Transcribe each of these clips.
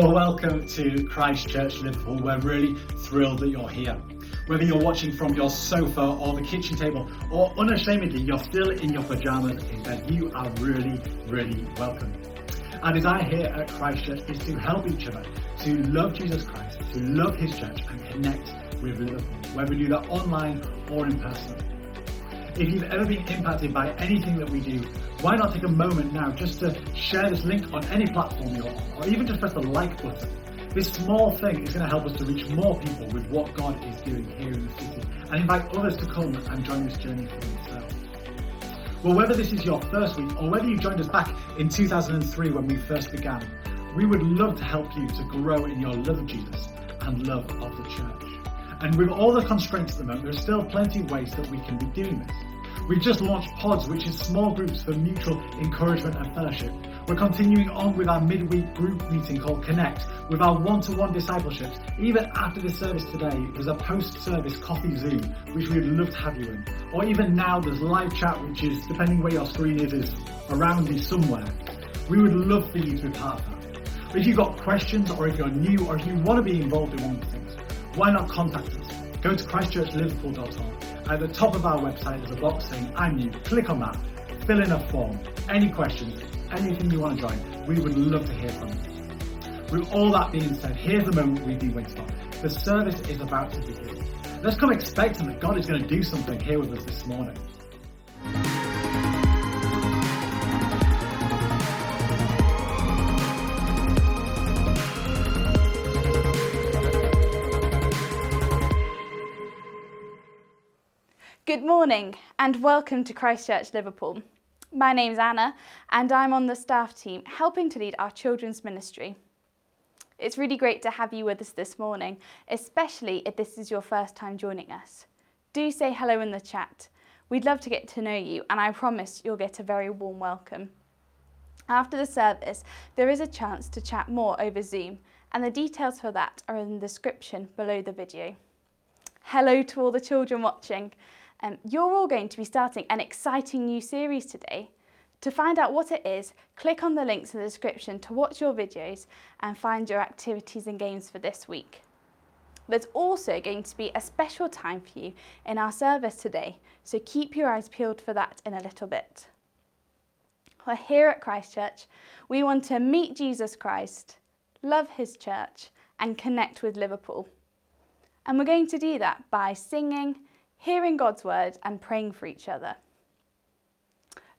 Well, welcome to Christchurch Liverpool. We're really thrilled that you're here. Whether you're watching from your sofa or the kitchen table, or unashamedly you're still in your pajamas in bed, you are really, really welcome. Our desire here at Christchurch is to help each other to love Jesus Christ, to love His church, and connect with Liverpool, whether you do that online or in person. If you've ever been impacted by anything that we do, why not take a moment now just to share this link on any platform you're on, or even just press the like button. This small thing is going to help us to reach more people with what God is doing here in the city and invite others to come and join this journey for themselves. Well, whether this is your first week or whether you joined us back in 2003 when we first began, we would love to help you to grow in your love of Jesus and love of the church. And with all the constraints at the moment, there are still plenty of ways that we can be doing this. We've just launched pods, which is small groups for mutual encouragement and fellowship. We're continuing on with our midweek group meeting called Connect, with our one-to-one discipleships. Even after the service today, there's a post-service coffee Zoom, which we'd love to have you in. Or even now, there's live chat, which is, depending where your screen is, is around you somewhere. We would love for you to be part of that. If you've got questions, or if you're new, or if you want to be involved in one things, why not contact us? Go to christchurchliverpool.org. At the top of our website, there's a box saying I'm new. Click on that, fill in a form. Any questions, anything you want to join, we would love to hear from you. With all that being said, here's the moment we've been waiting for. The service is about to begin. Let's come expecting that God is going to do something here with us this morning. Good morning and welcome to Christchurch Liverpool. My name's Anna and I'm on the staff team helping to lead our children's ministry. It's really great to have you with us this morning, especially if this is your first time joining us. Do say hello in the chat. We'd love to get to know you and I promise you'll get a very warm welcome. After the service, there is a chance to chat more over Zoom and the details for that are in the description below the video. Hello to all the children watching. Um, you're all going to be starting an exciting new series today. To find out what it is, click on the links in the description to watch your videos and find your activities and games for this week. There's also going to be a special time for you in our service today, so keep your eyes peeled for that in a little bit. Well, here at Christchurch, we want to meet Jesus Christ, love his church, and connect with Liverpool. And we're going to do that by singing, hearing God's word and praying for each other.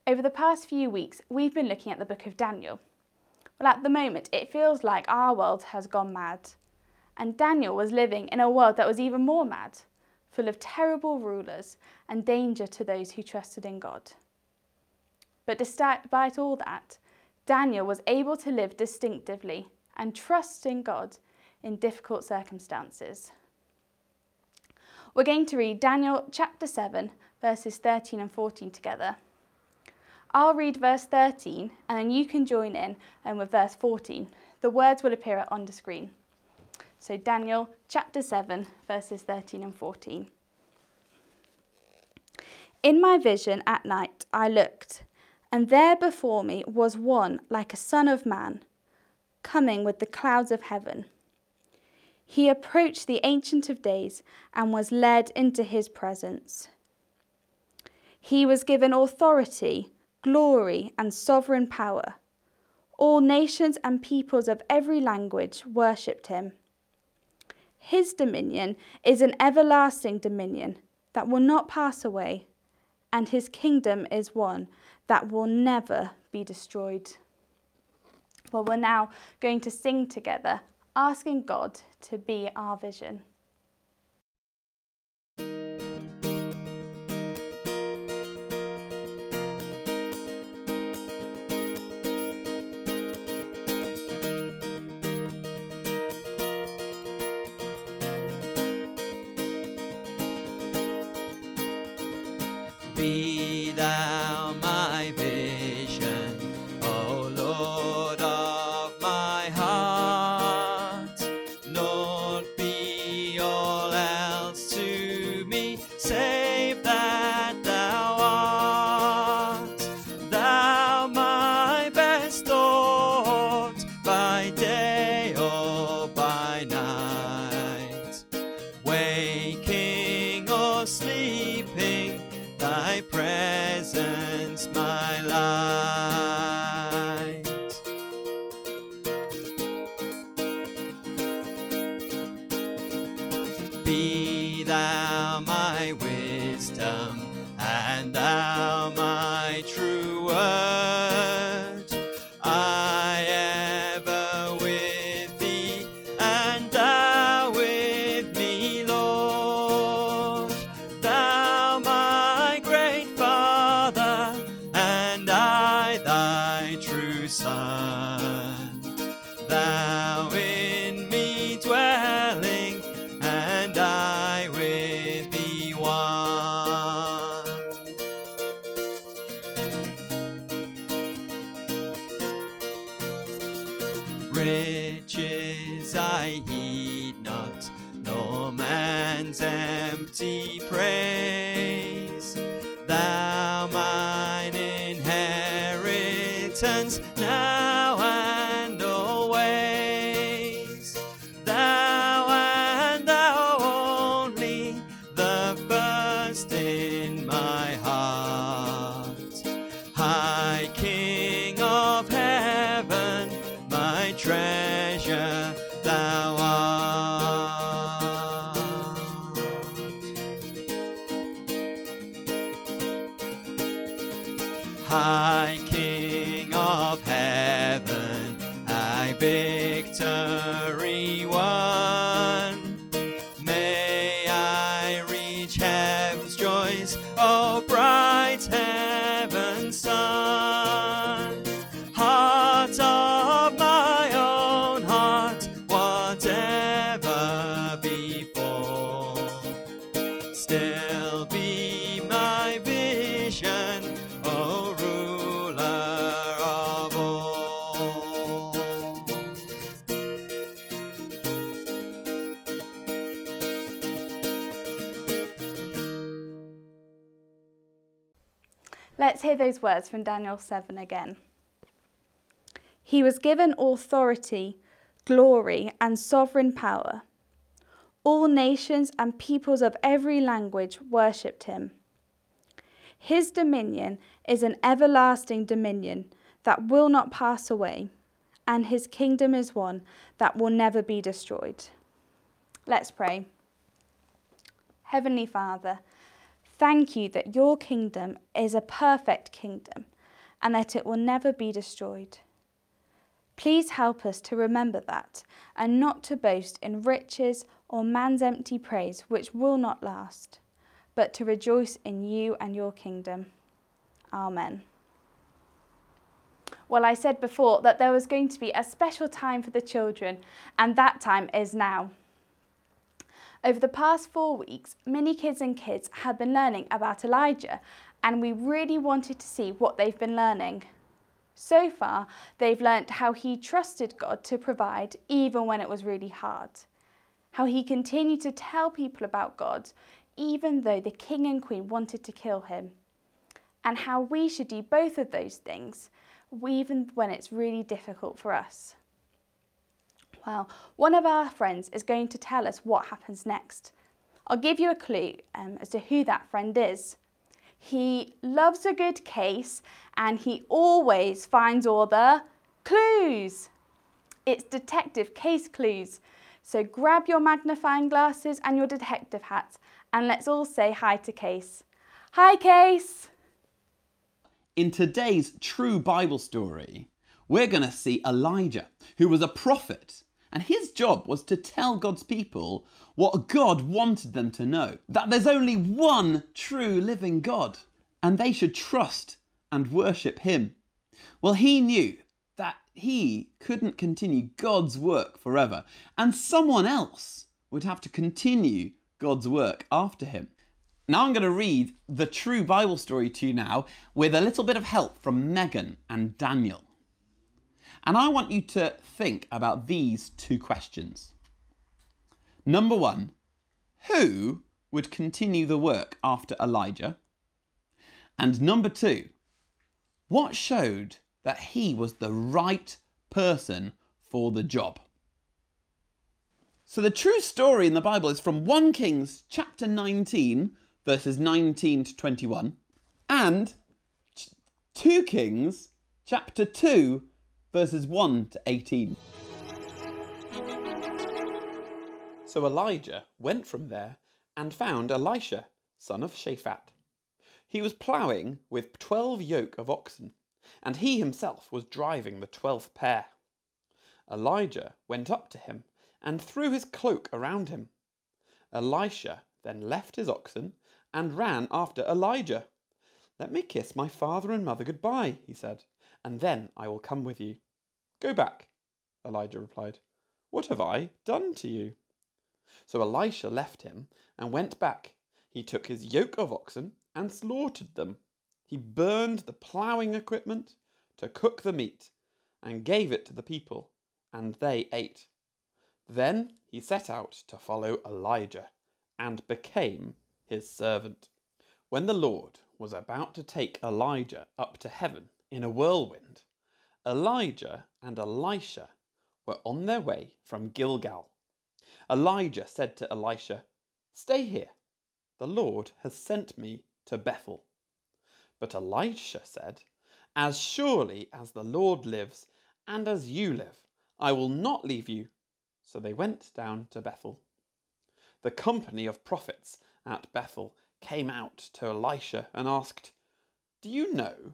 Over the past few weeks, we've been looking at the book of Daniel. Well, at the moment, it feels like our world has gone mad. And Daniel was living in a world that was even more mad, full of terrible rulers and danger to those who trusted in God. But despite all that, Daniel was able to live distinctively and trust in God in difficult circumstances. We're going to read Daniel chapter 7, verses 13 and 14 together. I'll read verse 13 and then you can join in and with verse 14. The words will appear on the screen. So, Daniel chapter 7, verses 13 and 14. In my vision at night I looked, and there before me was one like a son of man, coming with the clouds of heaven. He approached the Ancient of Days and was led into his presence. He was given authority, glory, and sovereign power. All nations and peoples of every language worshipped him. His dominion is an everlasting dominion that will not pass away, and his kingdom is one that will never be destroyed. Well, we're now going to sing together asking God to be our vision. Words from Daniel 7 again. He was given authority, glory, and sovereign power. All nations and peoples of every language worshipped him. His dominion is an everlasting dominion that will not pass away, and his kingdom is one that will never be destroyed. Let's pray. Heavenly Father, thank you that your kingdom is a perfect kingdom and that it will never be destroyed. Please help us to remember that and not to boast in riches or man's empty praise, which will not last, but to rejoice in you and your kingdom. Amen. Well, I said before that there was going to be a special time for the children, and that time is now. Over the past four weeks, many kids and kids have been learning about Elijah, and we really wanted to see what they've been learning. So far, they've learnt how he trusted God to provide even when it was really hard, how he continued to tell people about God even though the king and queen wanted to kill him, and how we should do both of those things even when it's really difficult for us. Well, one of our friends is going to tell us what happens next. I'll give you a clue um, as to who that friend is. He loves a good case and he always finds all the clues. It's Detective Case Clues. So grab your magnifying glasses and your detective hats and let's all say hi to Case. Hi, Case! In today's true Bible story, we're going to see Elijah, who was a prophet, and his job was to tell God's people what God wanted them to know that there's only one true living God, and they should trust and worship him. Well, he knew that he couldn't continue God's work forever, and someone else would have to continue God's work after him. Now I'm going to read the true Bible story to you now with a little bit of help from Megan and Daniel. And I want you to think about these two questions. Number one, who would continue the work after Elijah? And number two, what showed that he was the right person for the job? So the true story in the Bible is from 1 Kings chapter 19, verses 19 to 21, and 2 Kings chapter 2, verses 1 to 18. So Elijah went from there and found Elisha, son of Shaphat. He was ploughing with twelve yoke of oxen, and he himself was driving the twelfth pair. Elijah went up to him and threw his cloak around him. Elisha then left his oxen and ran after Elijah. Let me kiss my father and mother goodbye, he said, and then I will come with you. Go back, Elijah replied. What have I done to you? So Elisha left him and went back. He took his yoke of oxen and slaughtered them. He burned the ploughing equipment to cook the meat and gave it to the people, and they ate. Then he set out to follow Elijah and became his servant. When the Lord was about to take Elijah up to heaven in a whirlwind, Elijah and Elisha were on their way from Gilgal. Elijah said to Elisha, Stay here. The Lord has sent me to Bethel. But Elisha said, As surely as the Lord lives, and as you live, I will not leave you. So they went down to Bethel. The company of prophets at Bethel came out to Elisha and asked, Do you know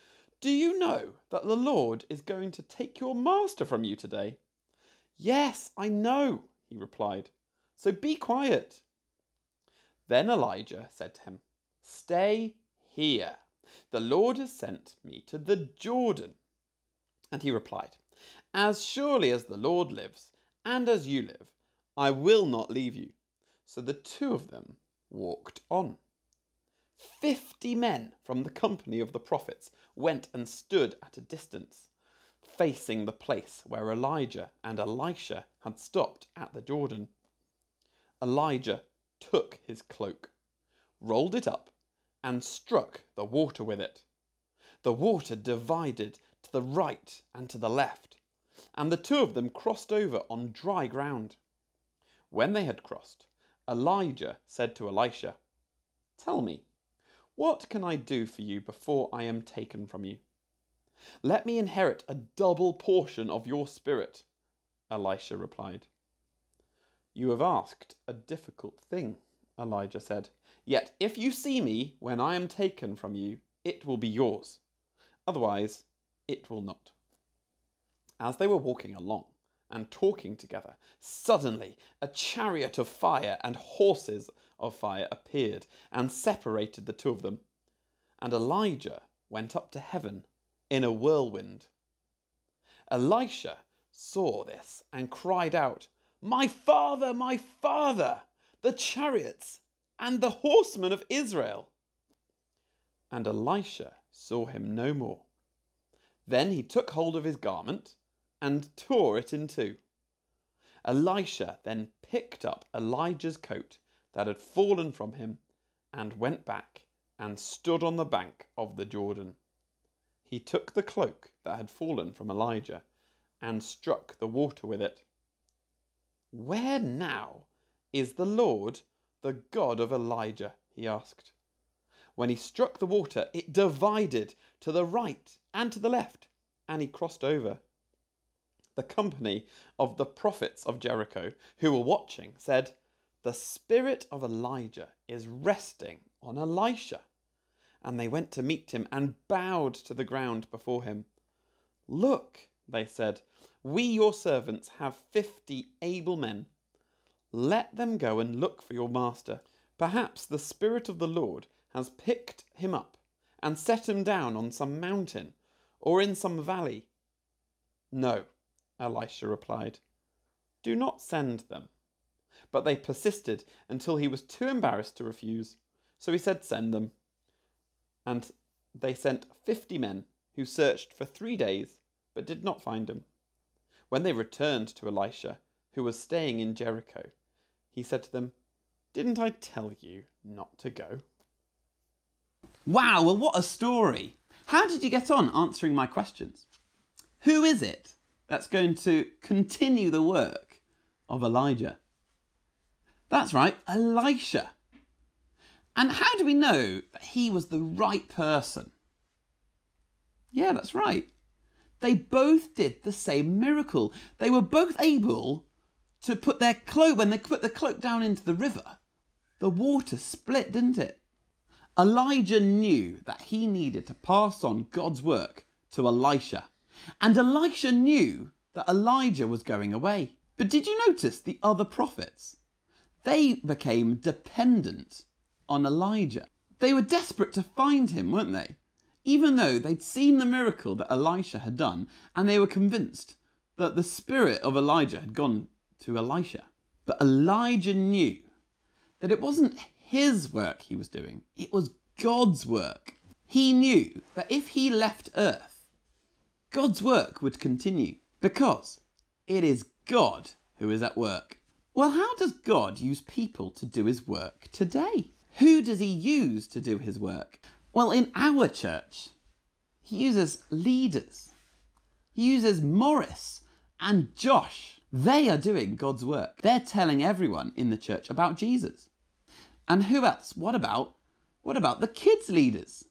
Do you know that the Lord is going to take your master from you today? Yes, I know, he replied. So be quiet. Then Elijah said to him, Stay here. The Lord has sent me to the Jordan. And he replied, As surely as the Lord lives, and as you live, I will not leave you. So the two of them walked on. Fifty men from the company of the prophets went and stood at a distance, facing the place where Elijah and Elisha had stopped at the Jordan. Elijah took his cloak, rolled it up, and struck the water with it. The water divided to the right and to the left, and the two of them crossed over on dry ground. When they had crossed, Elijah said to Elisha, Tell me, what can I do for you before I am taken from you? Let me inherit a double portion of your spirit, Elisha replied. You have asked a difficult thing, Elijah said. Yet if you see me when I am taken from you, it will be yours. Otherwise, it will not. As they were walking along and talking together, suddenly a chariot of fire and horses of fire appeared and separated the two of them. And Elijah went up to heaven in a whirlwind. Elisha saw this and cried out, My father, my father, the chariots and the horsemen of Israel. And Elisha saw him no more. Then he took hold of his garment and tore it in two. Elisha then picked up Elijah's coat that had fallen from him and went back and stood on the bank of the Jordan. He took the cloak that had fallen from Elijah and struck the water with it. Where now is the Lord, the God of Elijah? he asked. When he struck the water, it divided to the right and to the left, and he crossed over. The company of the prophets of Jericho who were watching said, The spirit of Elijah is resting on Elisha. And they went to meet him and bowed to the ground before him. Look, they said, we your servants have fifty able men. Let them go and look for your master. Perhaps the Spirit of the Lord has picked him up and set him down on some mountain or in some valley. No, Elisha replied. Do not send them. But they persisted until he was too embarrassed to refuse. So he said, Send them. And they sent fifty men who searched for three days but did not find him. When they returned to Elisha, who was staying in Jericho, he said to them, Didn't I tell you not to go? Wow, well, what a story. How did you get on answering my questions? Who is it that's going to continue the work of Elijah? That's right, Elisha. And how do we know that he was the right person? Yeah, that's right. they both did the same miracle. They were both able to put their cloak, when they put the cloak down into the river, the water split, didn't it? Elijah knew that he needed to pass on God's work to Elisha. And Elisha knew that Elijah was going away. But did you notice the other prophets? They became dependent on Elijah. They were desperate to find him, weren't they? Even though they'd seen the miracle that Elisha had done, and they were convinced that the spirit of Elijah had gone to Elisha. But Elijah knew that it wasn't his work he was doing, it was God's work. He knew that if he left earth, God's work would continue because it is God who is at work. Well, how does God use people to do his work today? Who does he use to do his work? Well, in our church, he uses leaders. He uses Morris and Josh. They are doing God's work. They're telling everyone in the church about Jesus. And who else? What about what about the kids leaders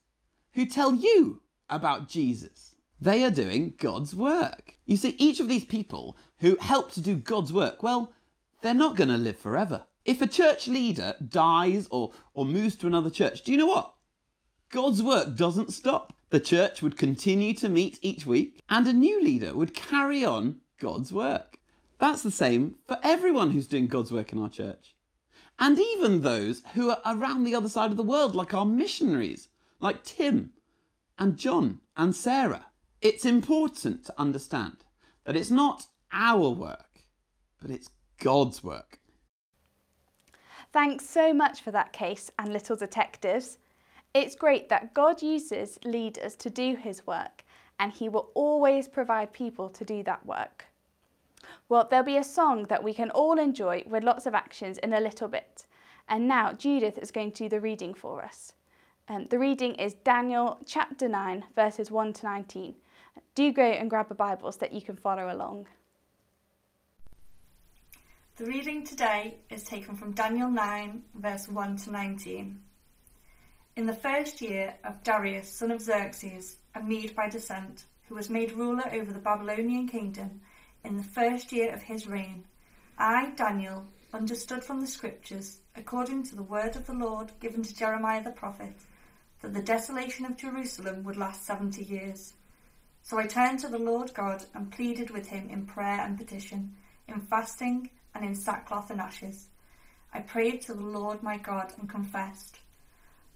who tell you about Jesus? They are doing God's work. You see, each of these people who help to do God's work, well, they're not going to live forever. If a church leader dies or, or moves to another church, do you know what? God's work doesn't stop. The church would continue to meet each week and a new leader would carry on God's work. That's the same for everyone who's doing God's work in our church. And even those who are around the other side of the world, like our missionaries, like Tim and John and Sarah. It's important to understand that it's not our work, but it's God's work. Thanks so much for that case and little detectives. It's great that God uses leaders to do his work and he will always provide people to do that work. Well, there'll be a song that we can all enjoy with lots of actions in a little bit. And now Judith is going to do the reading for us. Um, the reading is Daniel chapter 9, verses 1 to 19. Do go and grab a Bible so that you can follow along. The reading today is taken from Daniel 9, verse 1 to 19. In the first year of Darius, son of Xerxes, a Mede by descent, who was made ruler over the Babylonian kingdom, in the first year of his reign, I, Daniel, understood from the scriptures, according to the word of the Lord given to Jeremiah the prophet, that the desolation of Jerusalem would last seventy years. So I turned to the Lord God and pleaded with him in prayer and petition, in fasting and in sackcloth and ashes. I prayed to the Lord my God and confessed,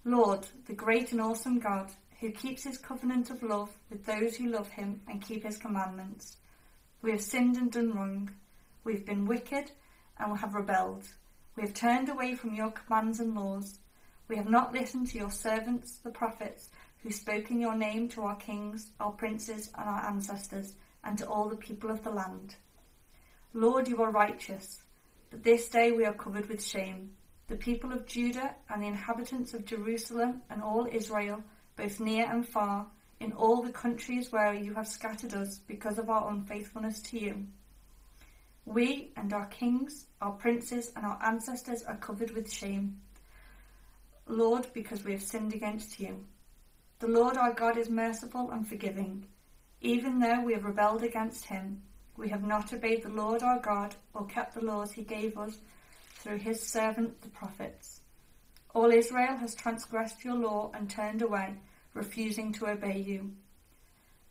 Lord, the great and awesome God, who keeps his covenant of love with those who love him and keep his commandments. We have sinned and done wrong. We have been wicked and we have rebelled. We have turned away from your commands and laws. We have not listened to your servants, the prophets, who spoke in your name to our kings, our princes, and our ancestors, and to all the people of the land. Lord, you are righteous, but this day we are covered with shame. The people of Judah and the inhabitants of Jerusalem and all Israel, both near and far, in all the countries where you have scattered us because of our unfaithfulness to you. We and our kings, our princes, and our ancestors are covered with shame. Lord, because we have sinned against you. The Lord our God is merciful and forgiving. Even though we have rebelled against him, we have not obeyed the Lord our God or kept the laws he gave us through his servant the prophets. All Israel has transgressed your law and turned away, refusing to obey you.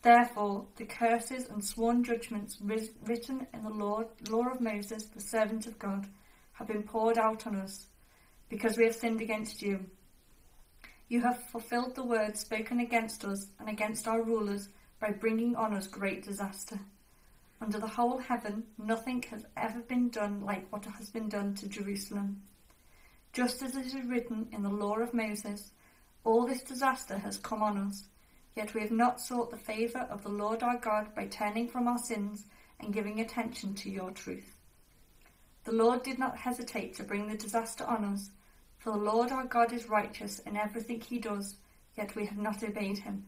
Therefore, the curses and sworn judgments written in the law, law of Moses, the servant of God, have been poured out on us, because we have sinned against you. You have fulfilled the words spoken against us and against our rulers by bringing on us great disaster. Under the whole heaven, nothing has ever been done like what has been done to Jerusalem. Just as it is written in the law of Moses, all this disaster has come on us, yet we have not sought the favour of the Lord our God by turning from our sins and giving attention to your truth. The Lord did not hesitate to bring the disaster on us, for the Lord our God is righteous in everything he does, yet we have not obeyed him.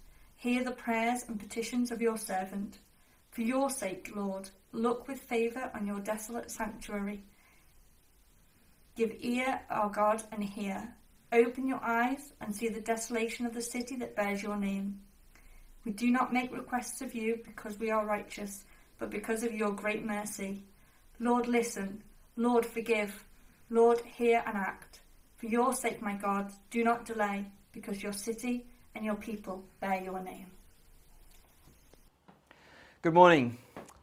hear the prayers and petitions of your servant. For your sake, Lord, look with favour on your desolate sanctuary. Give ear, our God, and hear. Open your eyes and see the desolation of the city that bears your name. We do not make requests of you because we are righteous, but because of your great mercy. Lord, listen. Lord, forgive. Lord, hear and act. For your sake, my God, do not delay, because your city and your people bear your name. Good morning.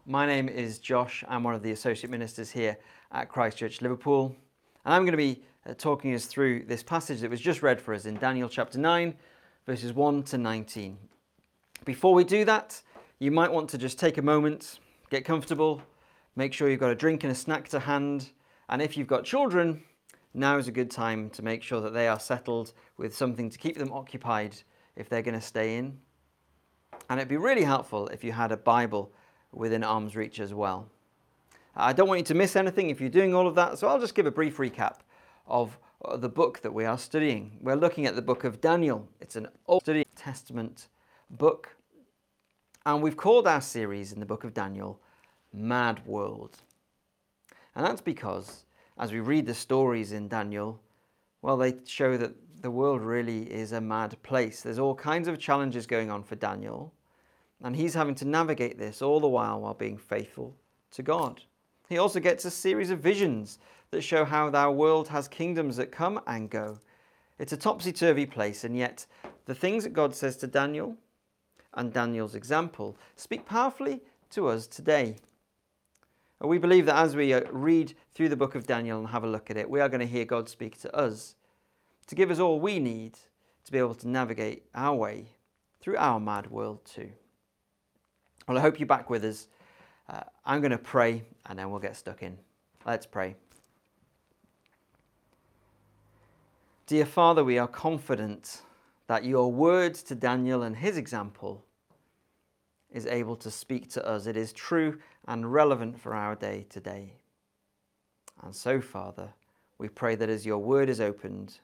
My name is Josh. I'm one of the associate ministers here at Christchurch Liverpool. And I'm going to be uh, talking us through this passage that was just read for us in Daniel chapter 9, verses 1 to 19. Before we do that, you might want to just take a moment, get comfortable, make sure you've got a drink and a snack to hand. And if you've got children, now is a good time to make sure that they are settled with something to keep them occupied if they're going to stay in. And it'd be really helpful if you had a Bible within arm's reach as well. I don't want you to miss anything if you're doing all of that, so I'll just give a brief recap of uh, the book that we are studying. We're looking at the book of Daniel. It's an Old Testament book. And we've called our series in the book of Daniel Mad World. And that's because as we read the stories in Daniel, well, they show that the world really is a mad place. There's all kinds of challenges going on for Daniel, and he's having to navigate this all the while while being faithful to God. He also gets a series of visions that show how our world has kingdoms that come and go. It's a topsy turvy place, and yet the things that God says to Daniel and Daniel's example speak powerfully to us today. We believe that as we uh, read through the book of Daniel and have a look at it, we are going to hear God speak to us to give us all we need to be able to navigate our way through our mad world too. Well, I hope you're back with us. Uh, I'm going to pray and then we'll get stuck in. Let's pray. Dear Father, we are confident that your words to Daniel and his example is able to speak to us. It is true and relevant for our day today. And so, Father, we pray that as your word is opened,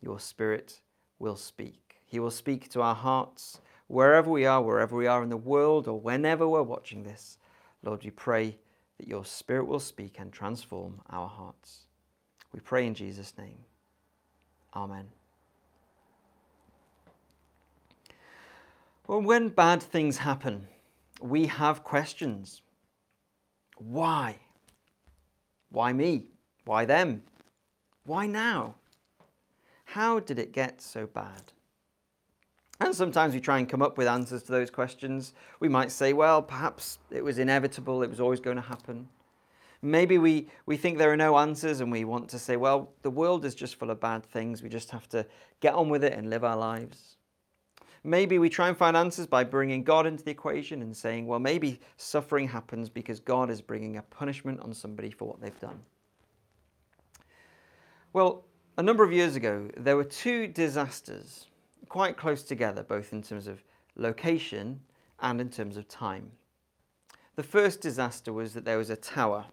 your Spirit will speak. He will speak to our hearts wherever we are, wherever we are in the world, or whenever we're watching this. Lord, we pray that your Spirit will speak and transform our hearts. We pray in Jesus' name. Amen. Well, when bad things happen, we have questions. Why? Why me? Why them? Why now? How did it get so bad? And sometimes we try and come up with answers to those questions. We might say, well, perhaps it was inevitable, it was always going to happen. Maybe we, we think there are no answers and we want to say, well, the world is just full of bad things. We just have to get on with it and live our lives. Maybe we try and find answers by bringing God into the equation and saying, well, maybe suffering happens because God is bringing a punishment on somebody for what they've done. Well, a number of years ago, there were two disasters quite close together, both in terms of location and in terms of time. The first disaster was that there was a tower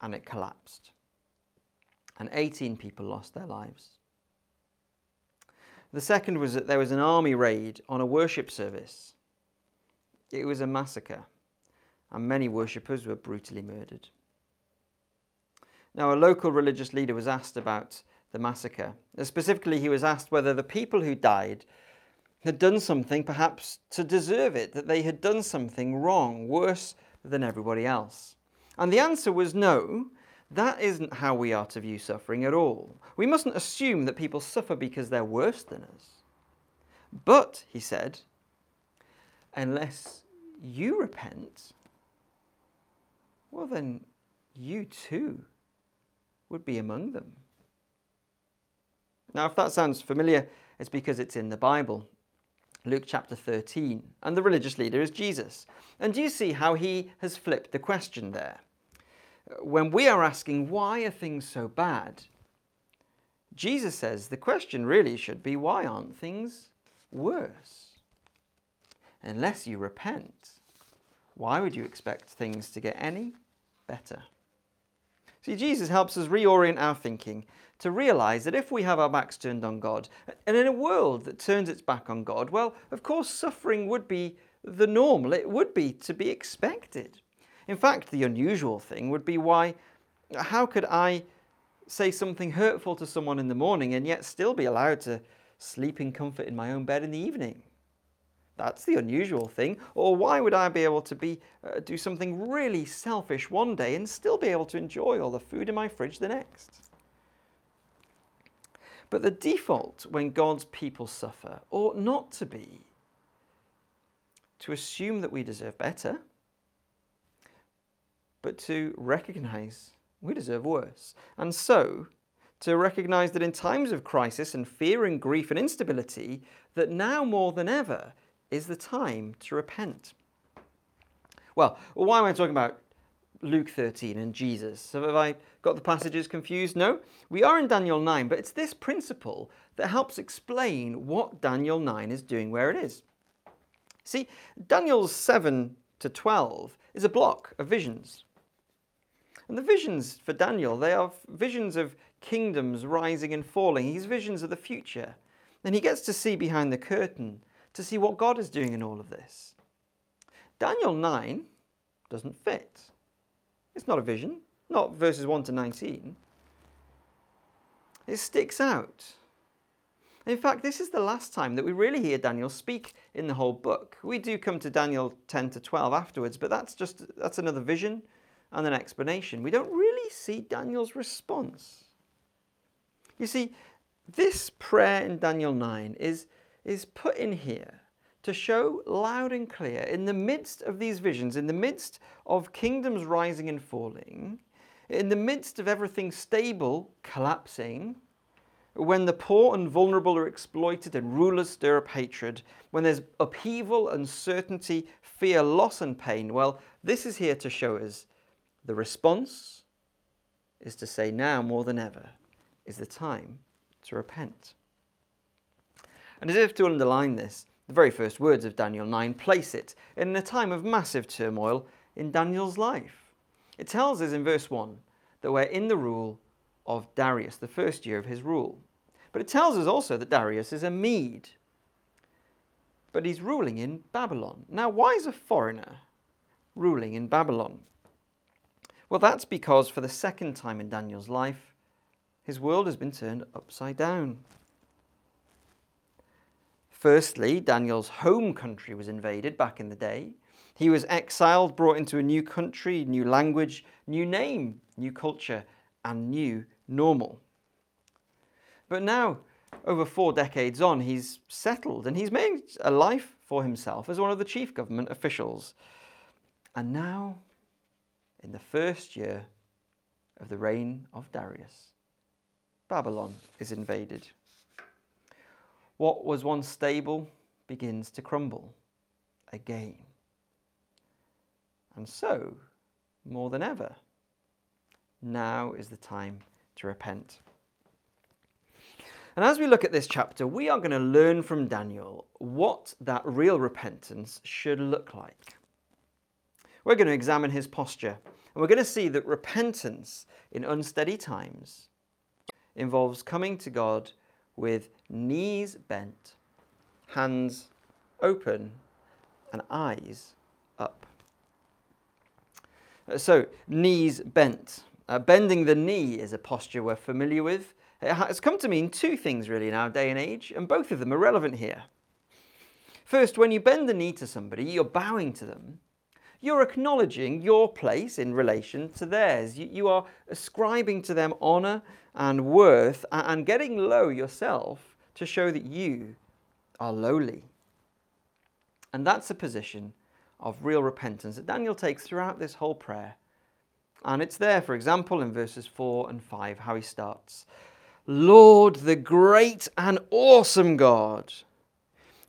and it collapsed, and 18 people lost their lives. The second was that there was an army raid on a worship service. It was a massacre, and many worshippers were brutally murdered. Now, a local religious leader was asked about the massacre. Uh, specifically, he was asked whether the people who died had done something perhaps to deserve it, that they had done something wrong, worse than everybody else. And the answer was no, that isn't how we are to view suffering at all. We mustn't assume that people suffer because they're worse than us. But, he said, unless you repent, well, then you too would be among them. Now, if that sounds familiar, it's because it's in the Bible. Luke chapter 13. And the religious leader is Jesus. And do you see how he has flipped the question there? when we are asking, why are things so bad? Jesus says the question really should be, why aren't things worse? unless you repent, why would you expect things to get any better? See, Jesus helps us reorient our thinking to realize that if we have our backs turned on God, and in a world that turns its back on God, well, of course, suffering would be the normal. It would be to be expected. In fact, the unusual thing would be why, how could I say something hurtful to someone in the morning and yet still be allowed to sleep in comfort in my own bed in the evening? That's the unusual thing. Or why would I be able to be uh, do something really selfish one day and still be able to enjoy all the food in my fridge the next? But the default when God's people suffer ought not to be to assume that we deserve better, but to recognize we deserve worse. And so, to recognize that in times of crisis and fear and grief and instability, that now more than ever is the time to repent. Well, why am I talking about Luke 13 and Jesus? So have I got the passages confused? No. We are in Daniel 9, but it's this principle that helps explain what Daniel 9 is doing where it is. See, Daniel 7 to 12 is a block of visions. And the visions for Daniel, they are visions of kingdoms rising and falling. He's visions of the future. And he gets to see behind the curtain to see what God is doing in all of this. Daniel 9 doesn't fit. It's not a vision, not verses 1 to 19. It sticks out. In fact, this is the last time that we really hear Daniel speak in the whole book. We do come to Daniel 10 to 12 afterwards, but that's just that's another vision and an explanation. We don't really see Daniel's response. You see, this prayer in Daniel 9 is, is put in here to show loud and clear in the midst of these visions, in the midst of kingdoms rising and falling, in the midst of everything stable collapsing, when the poor and vulnerable are exploited and rulers stir up hatred, when there's upheaval, uncertainty, fear, loss, and pain, well, this is here to show us the response is to say now more than ever is the time to repent. And as if to underline this, the very first words of Daniel 9 place it in a time of massive turmoil in Daniel's life. It tells us in verse 1 that we're in the rule of Darius, the first year of his rule. But it tells us also that Darius is a Mede, but he's ruling in Babylon. Now, why is a foreigner ruling in Babylon? Well, that's because for the second time in Daniel's life, his world has been turned upside down. Firstly, Daniel's home country was invaded back in the day. He was exiled, brought into a new country, new language, new name, new culture, and new normal. But now, over four decades on, he's settled and he's made a life for himself as one of the chief government officials. And now in the first year of the reign of Darius. Babylon is invaded. What was once stable begins to crumble again. And so, more than ever, now is the time to repent. And as we look at this chapter, we are going to learn from Daniel what that real repentance should look like. We're going to examine his posture and we're going to see that repentance in unsteady times involves coming to God with knees bent, hands open, and eyes up. Uh, so, knees bent. Uh, bending the knee is a posture we're familiar with. It has come to mean two things really in our day and age, and both of them are relevant here. First, when you bend the knee to somebody, you're bowing to them, you're acknowledging your place in relation to theirs. You, you are ascribing to them honor and worth and, and getting low yourself to show that you are lowly. And that's a position of real repentance that Daniel takes throughout this whole prayer. And it's there, for example, in verses 4 and 5, how he starts Lord, the great and awesome God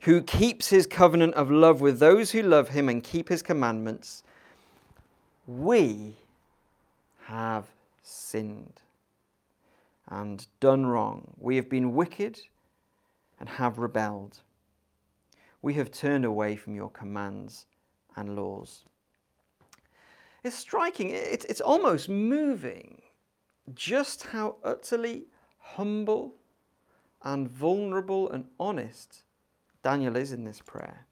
who keeps his covenant of love with those who love him and keep his commandments, we have sinned and done wrong. We have been wicked and have rebelled. We have turned away from your commands and laws. It's striking, it's, almost moving just how utterly humble and vulnerable and honest Daniel is in this prayer.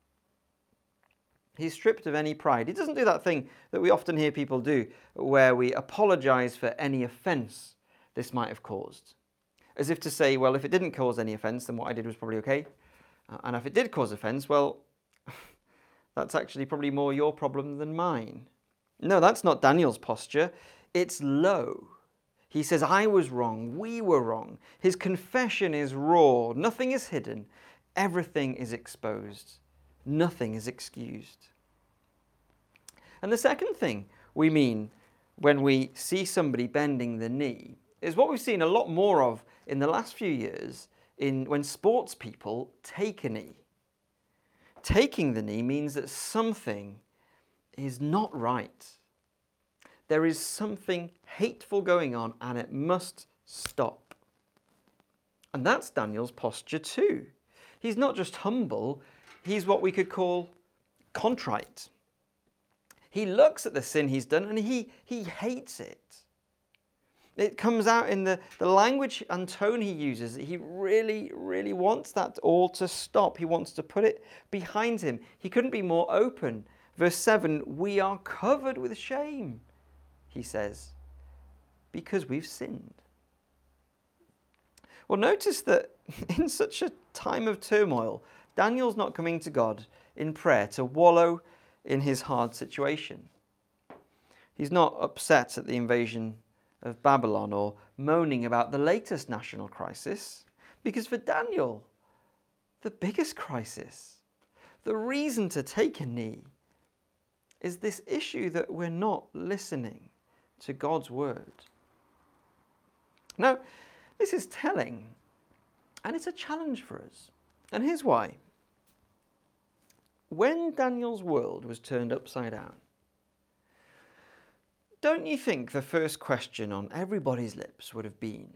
He's stripped of any pride. He doesn't do that thing that we often hear people do, where we apologize for any offense this might have caused. As if to say, well, if it didn't cause any offense, then what I did was probably okay. Uh, and if it did cause offense, well, that's actually probably more your problem than mine. No, that's not Daniel's posture. It's low. He says, I was wrong. We were wrong. His confession is raw. Nothing is hidden. Everything is exposed. Nothing is excused. And the second thing we mean when we see somebody bending the knee is what we've seen a lot more of in the last few years in when sports people take a knee. Taking the knee means that something is not right. There is something hateful going on and it must stop. And that's Daniel's posture too. He's not just humble, he's what we could call contrite. He looks at the sin he's done and he, he hates it. It comes out in the, the language and tone he uses. He really, really wants that all to stop. He wants to put it behind him. He couldn't be more open. Verse 7 We are covered with shame, he says, because we've sinned. Well, notice that in such a time of turmoil, Daniel's not coming to God in prayer to wallow in his hard situation. He's not upset at the invasion of Babylon or moaning about the latest national crisis, because for Daniel, the biggest crisis, the reason to take a knee, is this issue that we're not listening to God's word. Now, this is telling, and it's a challenge for us. And here's why. When Daniel's world was turned upside down, don't you think the first question on everybody's lips would have been,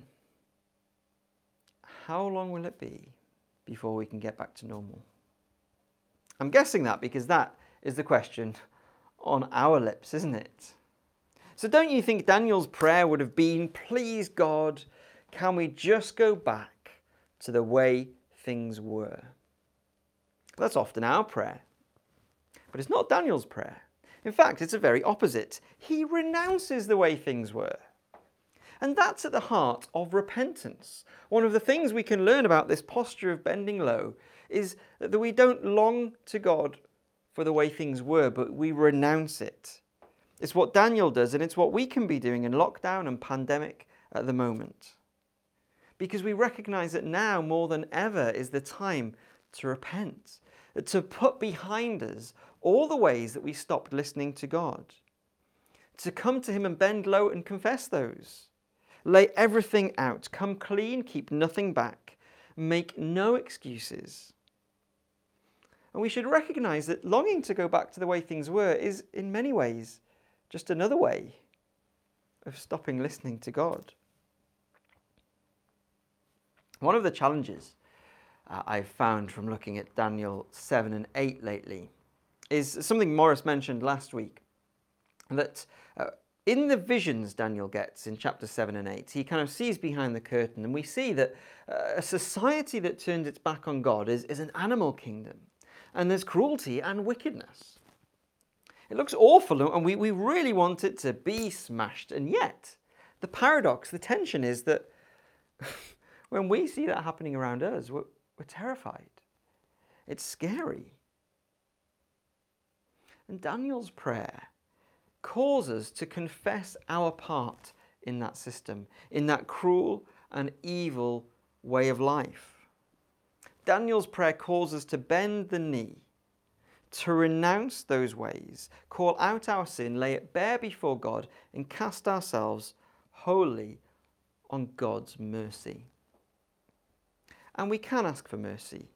How long will it be before we can get back to normal? I'm guessing that because that is the question on our lips, isn't it? So don't you think Daniel's prayer would have been, Please God, can we just go back to the way things were? That's often our prayer. But it's not Daniel's prayer. In fact, it's a very opposite. He renounces the way things were. And that's at the heart of repentance. One of the things we can learn about this posture of bending low is that we don't long to God for the way things were, but we renounce it. It's what Daniel does, and it's what we can be doing in lockdown and pandemic at the moment. Because we recognize that now more than ever is the time to repent, to put behind us all the ways that we stopped listening to God, to come to Him and bend low and confess those. Lay everything out, come clean, keep nothing back, make no excuses. And we should recognize that longing to go back to the way things were is, in many ways, just another way of stopping listening to God. One of the challenges uh, I've found from looking at Daniel 7 and 8 lately is something Morris mentioned last week that uh, in the visions Daniel gets in chapter 7 and 8, he kind of sees behind the curtain, and we see that uh, a society that turns its back on God is, is an animal kingdom, and there's cruelty and wickedness. It looks awful, and we, we really want it to be smashed, and yet the paradox, the tension is that when we see that happening around us, we're, we're terrified. It's scary. And Daniel's prayer calls us to confess our part in that system, in that cruel and evil way of life. Daniel's prayer calls us to bend the knee, to renounce those ways, call out our sin, lay it bare before God, and cast ourselves wholly on God's mercy. And we can ask for mercy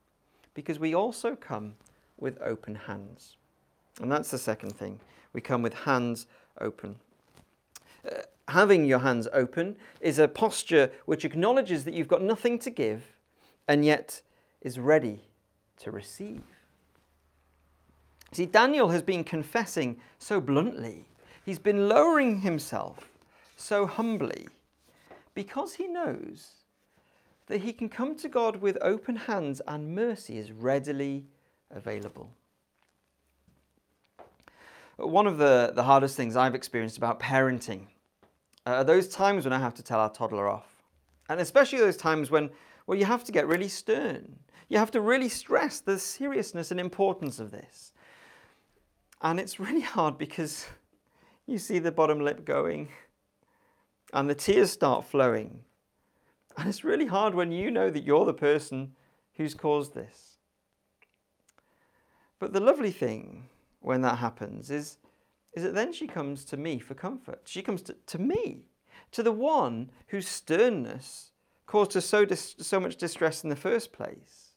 because we also come with open hands. And that's the second thing. We come with hands open. Uh, having your hands open is a posture which acknowledges that you've got nothing to give and yet is ready to receive. See, Daniel has been confessing so bluntly, he's been lowering himself so humbly because he knows that he can come to God with open hands and mercy is readily available. One of the, the hardest things I've experienced about parenting are those times when I have to tell our toddler off. And especially those times when well, you have to get really stern. You have to really stress the seriousness and importance of this. And it's really hard because you see the bottom lip going and the tears start flowing. And it's really hard when you know that you're the person who's caused this. But the lovely thing when that happens is, is that then she comes to me for comfort. She comes to, to me, to the one whose sternness caused her so, dis- so much distress in the first place.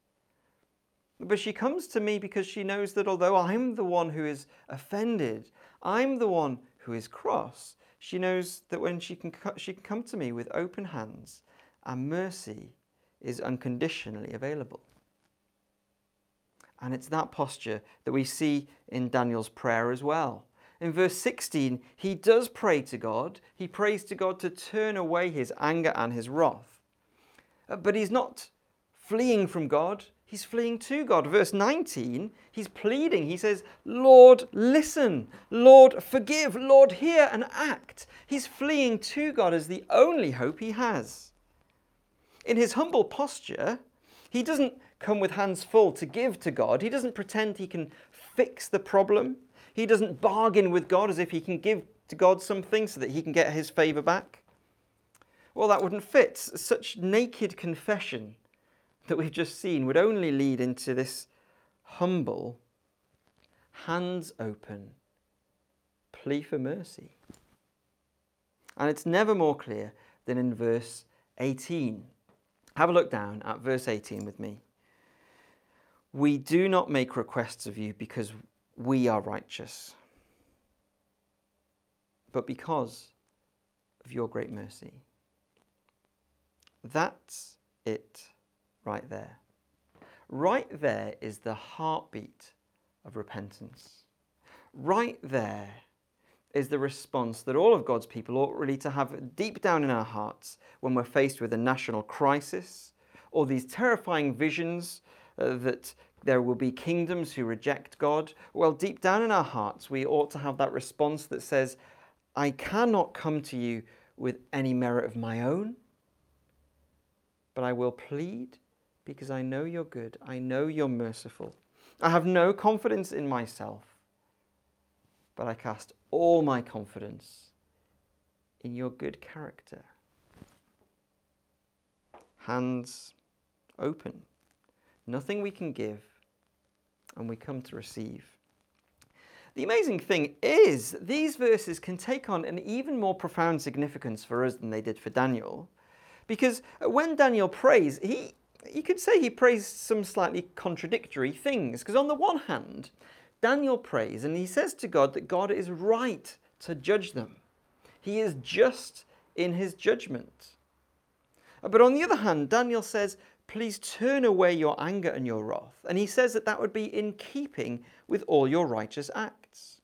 But she comes to me because she knows that although I'm the one who is offended, I'm the one who is cross, she knows that when she can, she can come to me with open hands and mercy is unconditionally available. And it's that posture that we see in Daniel's prayer as well. In verse 16, he does pray to God. He prays to God to turn away his anger and his wrath. Uh, but he's not fleeing from God, he's fleeing to God. Verse 19, he's pleading. He says, Lord, listen. Lord, forgive. Lord, hear and act. He's fleeing to God as the only hope he has. In his humble posture, he doesn't come with hands full to give to God. He doesn't pretend he can fix the problem. He doesn't bargain with God as if he can give to God something so that he can get his favor back. Well, that wouldn't fit. Such naked confession that we've just seen would only lead into this humble, hands open plea for mercy. And it's never more clear than in verse 18. Have a look down at verse 18 with me. We do not make requests of you because we are righteous, but because of your great mercy. That's it right there. Right there is the heartbeat of repentance. Right there is the response that all of God's people ought really to have deep down in our hearts when we're faced with a national crisis or these terrifying visions uh, that there will be kingdoms who reject God. Well, deep down in our hearts, we ought to have that response that says, I cannot come to you with any merit of my own, but I will plead because I know you're good. I know you're merciful. I have no confidence in myself, but I cast all my confidence in your good character. Hands open nothing we can give, and we come to receive. The amazing thing is, these verses can take on an even more profound significance for us than they did for Daniel. Because when Daniel prays, he, you could say he prays some slightly contradictory things. Because on the one hand, Daniel prays and he says to God that God is right to judge them, he is just in his judgment. But on the other hand, Daniel says Please turn away your anger and your wrath. And he says that that would be in keeping with all your righteous acts.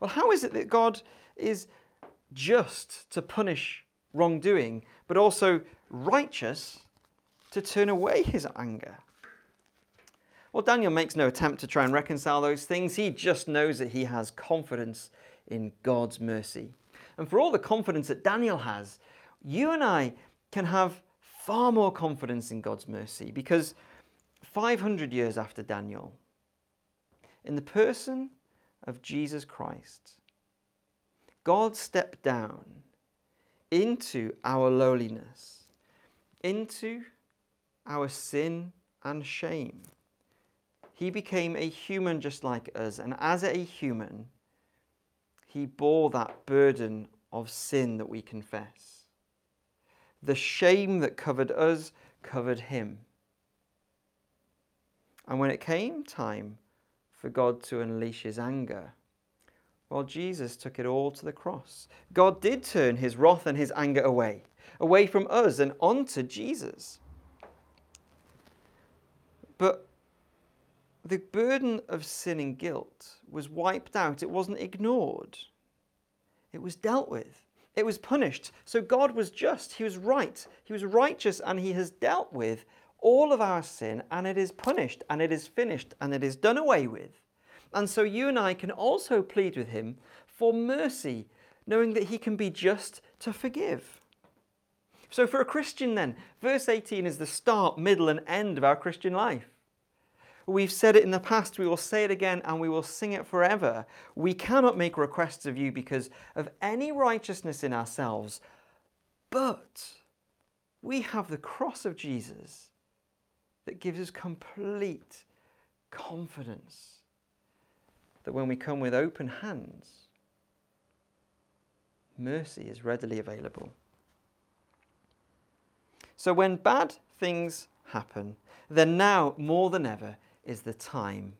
Well, how is it that God is just to punish wrongdoing, but also righteous to turn away his anger? Well, Daniel makes no attempt to try and reconcile those things. He just knows that he has confidence in God's mercy. And for all the confidence that Daniel has, you and I can have far more confidence in God's mercy because 500 years after Daniel, in the person of Jesus Christ, God stepped down into our lowliness, into our sin and shame. He became a human just like us, and as a human, he bore that burden of sin that we confess. The shame that covered us covered him. And when it came time for God to unleash his anger, well, Jesus took it all to the cross. God did turn his wrath and his anger away, away from us and onto Jesus. But the burden of sin and guilt was wiped out, it wasn't ignored, it was dealt with. It was punished. So God was just, He was right, He was righteous, and He has dealt with all of our sin, and it is punished, and it is finished, and it is done away with. And so you and I can also plead with Him for mercy, knowing that He can be just to forgive. So for a Christian, then, verse 18 is the start, middle, and end of our Christian life. We've said it in the past, we will say it again, and we will sing it forever. We cannot make requests of you because of any righteousness in ourselves, but we have the cross of Jesus that gives us complete confidence that when we come with open hands, mercy is readily available. So when bad things happen, then now more than ever is the time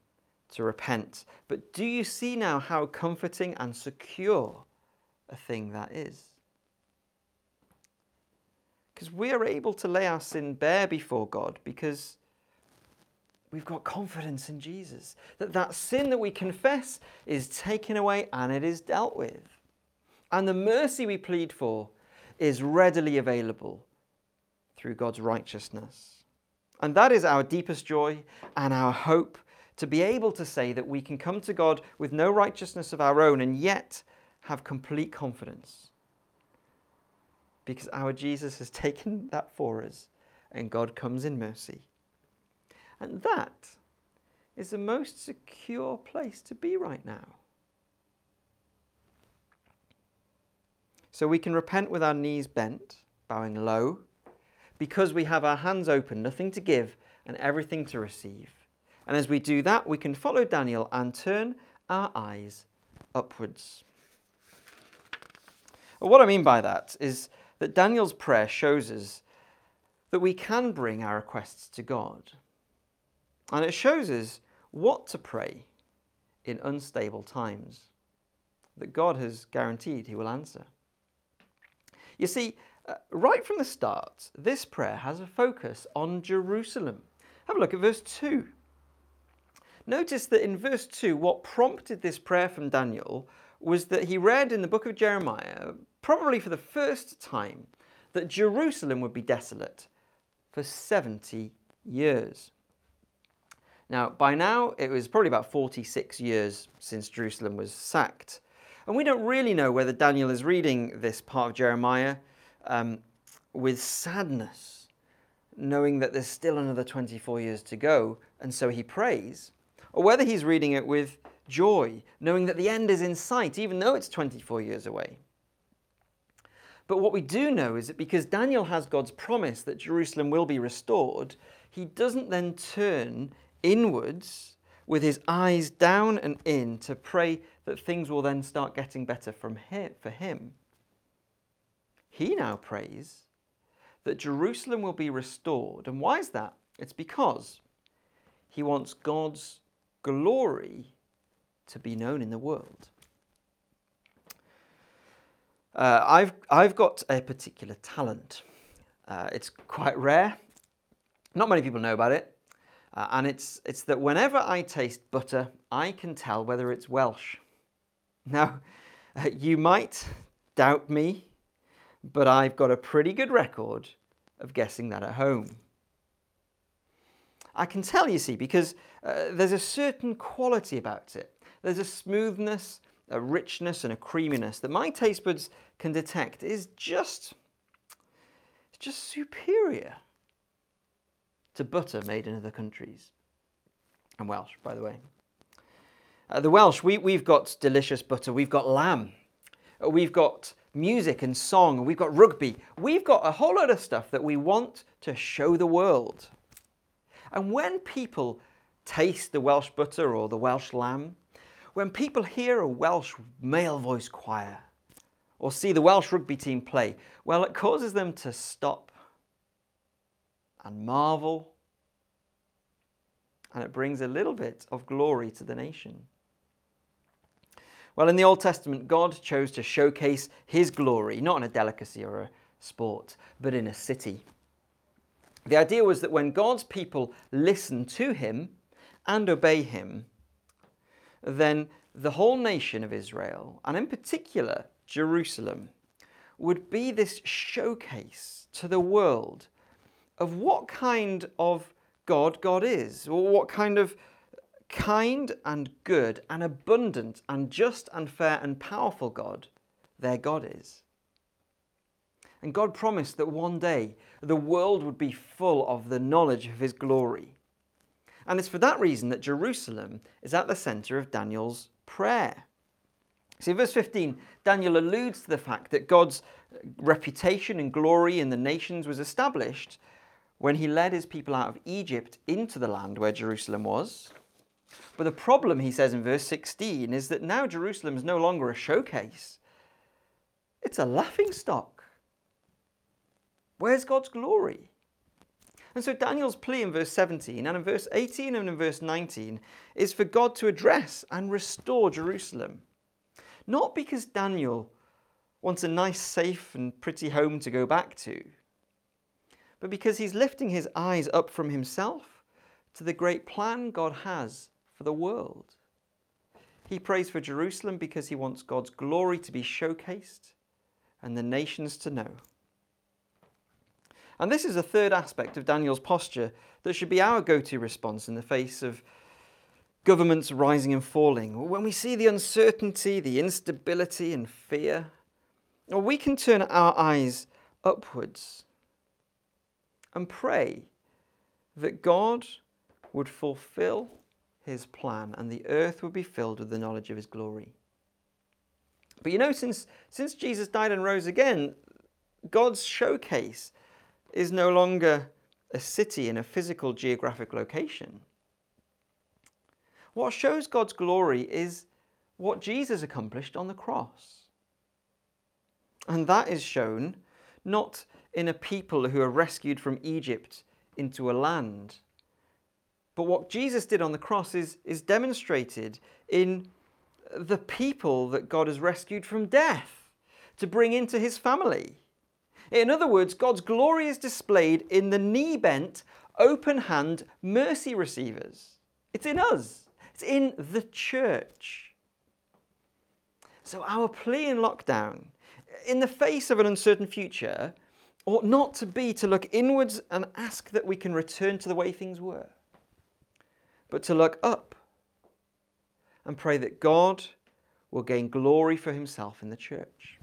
to repent. But do you see now how comforting and secure a thing that is? Because we are able to lay our sin bare before God because we've got confidence in Jesus. That that sin that we confess is taken away and it is dealt with. And the mercy we plead for is readily available through God's righteousness. And that is our deepest joy and our hope to be able to say that we can come to God with no righteousness of our own and yet have complete confidence. Because our Jesus has taken that for us and God comes in mercy. And that is the most secure place to be right now. So we can repent with our knees bent, bowing low because we have our hands open, nothing to give and everything to receive. And as we do that, we can follow Daniel and turn our eyes upwards. Well, what I mean by that is that Daniel's prayer shows us that we can bring our requests to God. And it shows us what to pray in unstable times that God has guaranteed he will answer. You see, uh, right from the start, this prayer has a focus on Jerusalem. Have a look at verse 2. Notice that in verse 2, what prompted this prayer from Daniel was that he read in the book of Jeremiah, probably for the first time, that Jerusalem would be desolate for 70 years. Now, by now, it was probably about 46 years since Jerusalem was sacked. And we don't really know whether Daniel is reading this part of Jeremiah um, with sadness, knowing that there's still another 24 years to go, and so he prays, or whether he's reading it with joy, knowing that the end is in sight, even though it's 24 years away. But what we do know is that because Daniel has God's promise that Jerusalem will be restored, he doesn't then turn inwards with his eyes down and in to pray that things will then start getting better from him, for him. He now prays that Jerusalem will be restored. And why is that? It's because he wants God's glory to be known in the world. Uh, I've, I've got a particular talent. Uh, it's quite rare. Not many people know about it. Uh, and it's, it's that whenever I taste butter, I can tell whether it's Welsh. Now, you might doubt me but I've got a pretty good record of guessing that at home. I can tell, you see, because uh, there's a certain quality about it. There's a smoothness, a richness, and a creaminess that my taste buds can detect is just, just superior to butter made in other countries. And Welsh, by the way. Uh, the Welsh, we, we've got delicious butter. We've got lamb. Uh, we've got music and song, and we've got rugby. We've got a whole lot of stuff that we want to show the world. And when people taste the Welsh butter or the Welsh lamb, when people hear a Welsh male voice choir or see the Welsh rugby team play, well, it causes them to stop and marvel, and it brings a little bit of glory to the nation. Well, in the Old Testament, God chose to showcase his glory, not in a delicacy or a sport, but in a city. The idea was that when God's people listened to him and obey him, then the whole nation of Israel, and in particular Jerusalem, would be this showcase to the world of what kind of God God is, or what kind of kind and good and abundant and just and fair and powerful God their God is. And God promised that one day the world would be full of the knowledge of his glory. And it's for that reason that Jerusalem is at the center of Daniel's prayer. See, verse 15, Daniel alludes to the fact that God's reputation and glory in the nations was established when he led his people out of Egypt into the land where Jerusalem was. But the problem, he says in verse 16, is that now Jerusalem is no longer a showcase, it's a laughing stock. Where's God's glory? And so Daniel's plea in verse 17 and in verse 18 and in verse 19 is for God to address and restore Jerusalem. Not because Daniel wants a nice, safe, and pretty home to go back to, but because he's lifting his eyes up from himself to the great plan God has for the world. He prays for Jerusalem because he wants God's glory to be showcased and the nations to know. And this is a third aspect of Daniel's posture that should be our go to response in the face of governments rising and falling. When we see the uncertainty, the instability, and fear, we can turn our eyes upwards and pray that God would fulfill his plan and the earth would be filled with the knowledge of his glory. But you know, since, since Jesus died and rose again, God's showcase is no longer a city in a physical geographic location. What shows God's glory is what Jesus accomplished on the cross. And that is shown not in a people who are rescued from Egypt into a land, but what Jesus did on the cross is, is demonstrated in the people that God has rescued from death to bring into his family. In other words, God's glory is displayed in the knee bent, open hand mercy receivers. It's in us, it's in the church. So, our plea in lockdown, in the face of an uncertain future, ought not to be to look inwards and ask that we can return to the way things were, but to look up and pray that God will gain glory for himself in the church.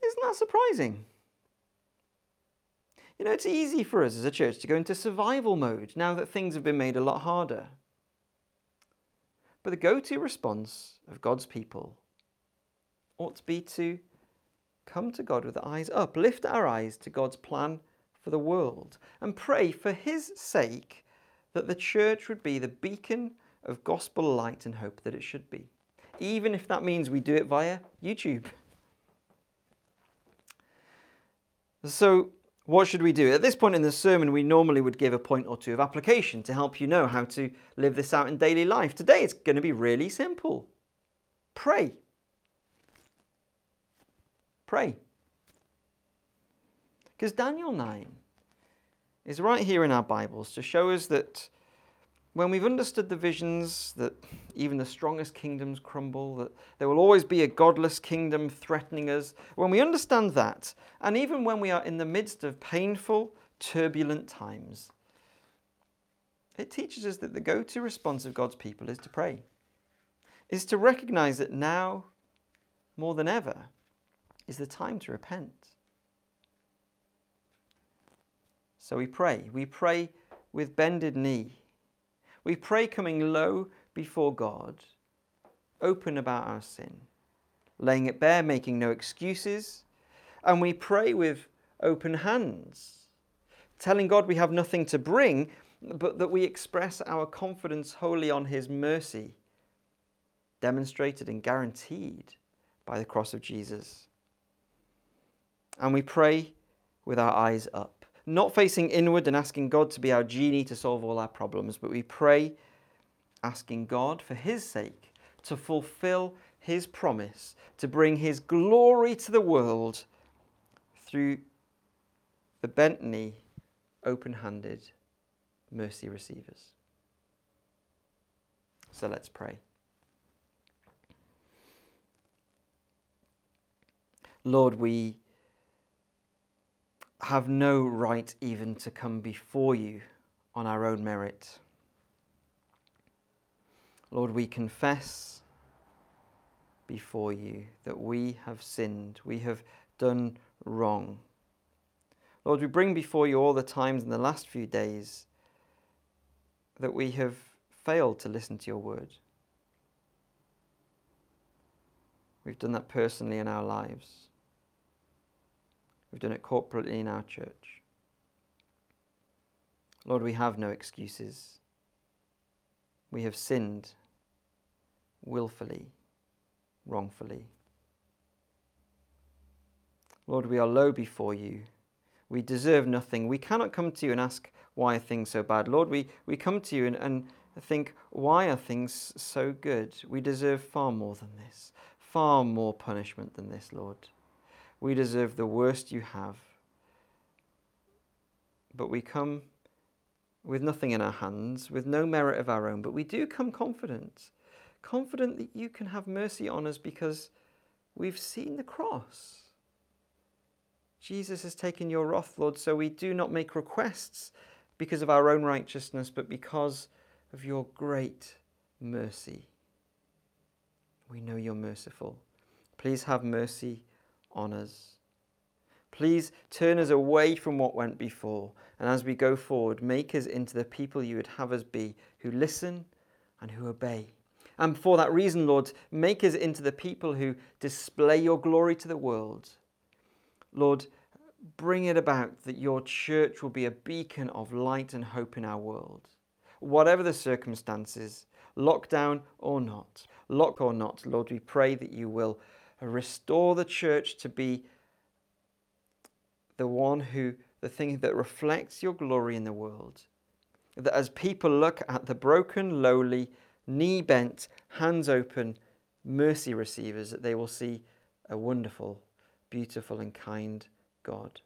Isn't that surprising? You know, it's easy for us as a church to go into survival mode now that things have been made a lot harder. But the go to response of God's people ought to be to come to God with the eyes up, lift our eyes to God's plan for the world, and pray for His sake that the church would be the beacon of gospel light and hope that it should be, even if that means we do it via YouTube. So, what should we do? At this point in the sermon, we normally would give a point or two of application to help you know how to live this out in daily life. Today, it's going to be really simple pray. Pray. Because Daniel 9 is right here in our Bibles to show us that when we've understood the visions that even the strongest kingdoms crumble, that there will always be a godless kingdom threatening us, when we understand that, and even when we are in the midst of painful, turbulent times, it teaches us that the go to response of God's people is to pray, is to recognize that now, more than ever, is the time to repent. So we pray. We pray with bended knee we pray coming low before God, open about our sin, laying it bare, making no excuses. And we pray with open hands, telling God we have nothing to bring, but that we express our confidence wholly on His mercy, demonstrated and guaranteed by the cross of Jesus. And we pray with our eyes up not facing inward and asking God to be our genie to solve all our problems, but we pray asking God for His sake to fulfill His promise, to bring His glory to the world through the bent knee, open handed mercy receivers. So let's pray. Lord, we have no right even to come before you on our own merit. Lord, we confess before you that we have sinned, we have done wrong. Lord, we bring before you all the times in the last few days that we have failed to listen to your word. We've done that personally in our lives. We've done it corporately in our church. Lord, we have no excuses. We have sinned willfully, wrongfully. Lord, we are low before you. We deserve nothing. We cannot come to you and ask, why are things so bad? Lord, we, we come to you and, and think, why are things so good? We deserve far more than this, far more punishment than this, Lord. We deserve the worst you have. But we come with nothing in our hands, with no merit of our own, but we do come confident, confident that you can have mercy on us because we've seen the cross. Jesus has taken your wrath, Lord, so we do not make requests because of our own righteousness, but because of your great mercy. We know you're merciful. Please have mercy on us. Please turn us away from what went before, and as we go forward, make us into the people you would have us be, who listen and who obey. And for that reason, Lord, make us into the people who display your glory to the world. Lord, bring it about that your church will be a beacon of light and hope in our world. Whatever the circumstances, lockdown or not, lock or not, Lord, we pray that you will restore the church to be the one who, the thing that reflects your glory in the world. That as people look at the broken, lowly, knee bent, hands open, mercy receivers, that they will see a wonderful, beautiful, and kind God.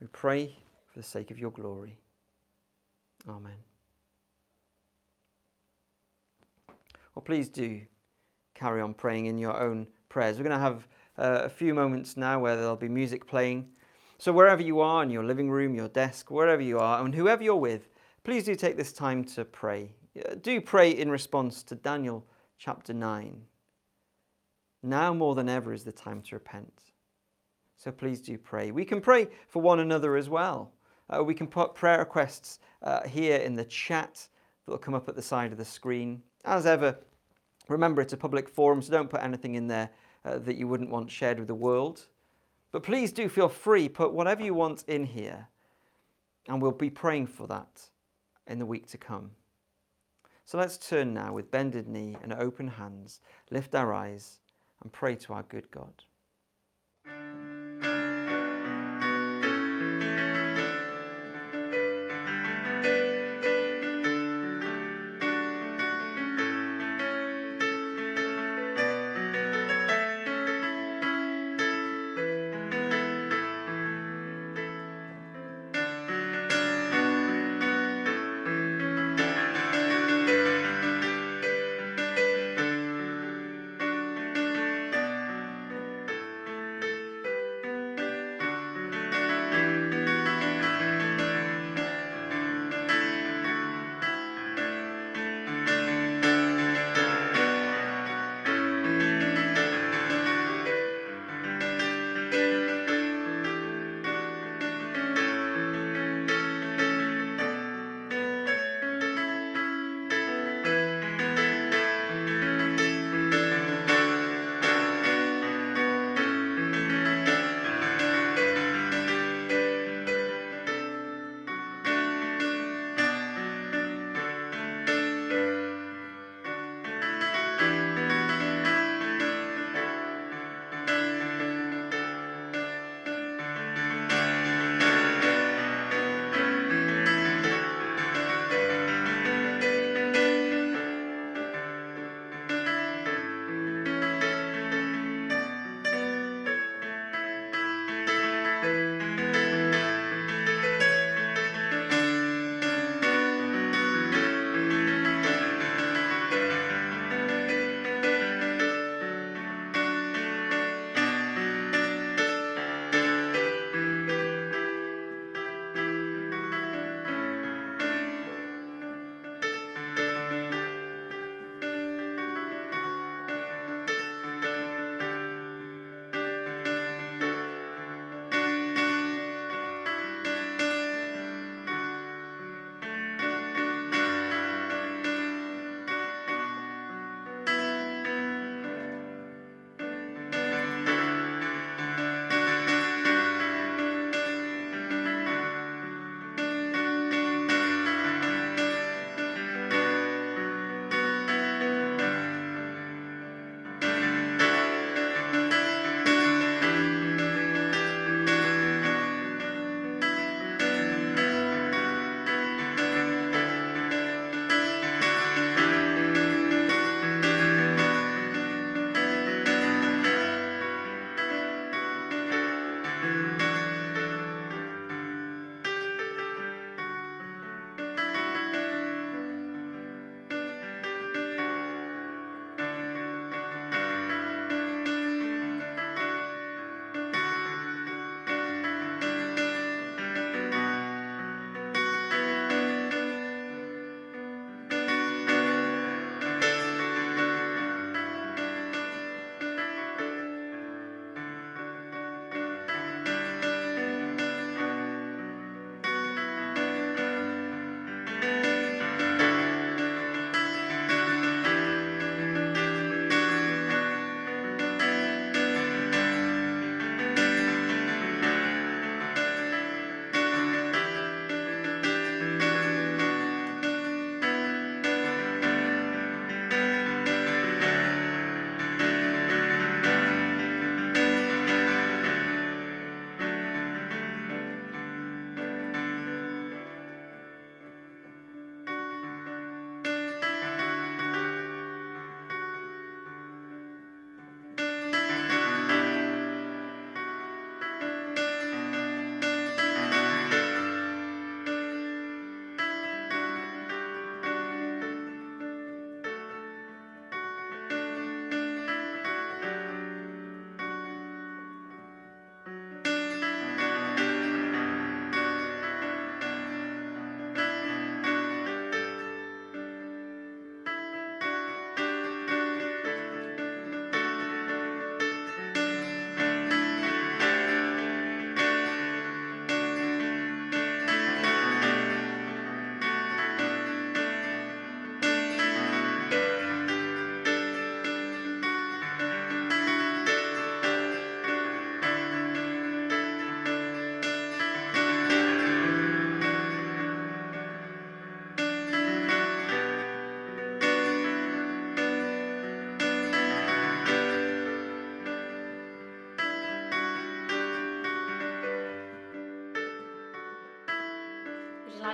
We pray for the sake of your glory. Amen. Well, please do carry on praying in your own prayers. We're going to have uh, a few moments now where there'll be music playing. So, wherever you are, in your living room, your desk, wherever you are, and whoever you're with, please do take this time to pray. Uh, do pray in response to Daniel chapter 9. Now more than ever is the time to repent. So please do pray. We can pray for one another as well. Uh, we can put prayer requests uh, here in the chat that will come up at the side of the screen. As ever, remember it's a public forum, so don't put anything in there uh, that you wouldn't want shared with the world. But please do feel free, put whatever you want in here, and we'll be praying for that in the week to come. So let's turn now with bended knee and open hands, lift our eyes, and pray to our good God.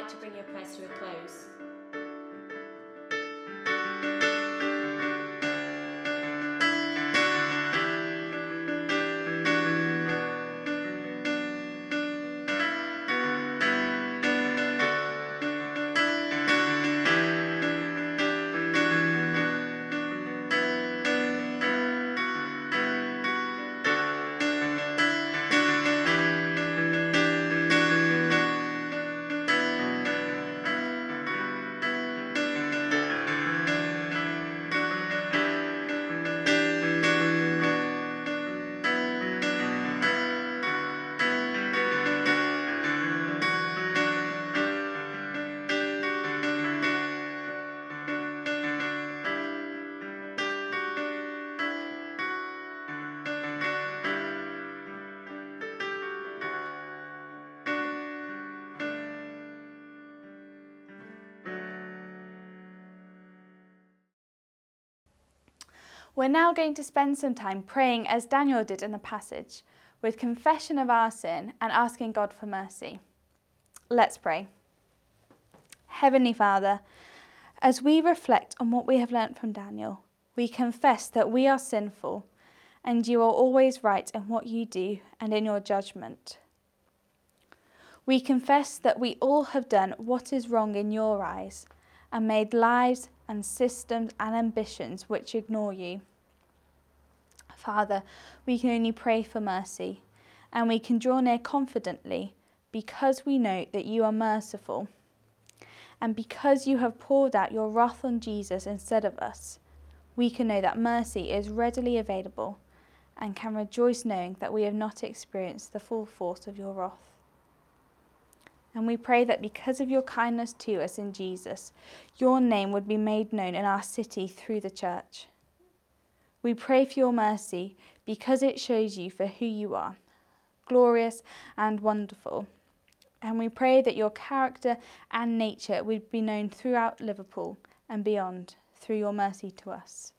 To bring your prayers to a close. We're now going to spend some time praying as Daniel did in the passage, with confession of our sin and asking God for mercy. Let's pray. Heavenly Father, as we reflect on what we have learnt from Daniel, we confess that we are sinful and you are always right in what you do and in your judgment. We confess that we all have done what is wrong in your eyes and made lives and systems and ambitions which ignore you. Father, we can only pray for mercy, and we can draw near confidently because we know that you are merciful. And because you have poured out your wrath on Jesus instead of us, we can know that mercy is readily available and can rejoice knowing that we have not experienced the full force of your wrath. And we pray that because of your kindness to us in Jesus, your name would be made known in our city through the church. We pray for your mercy because it shows you for who you are, glorious and wonderful. And we pray that your character and nature would be known throughout Liverpool and beyond through your mercy to us.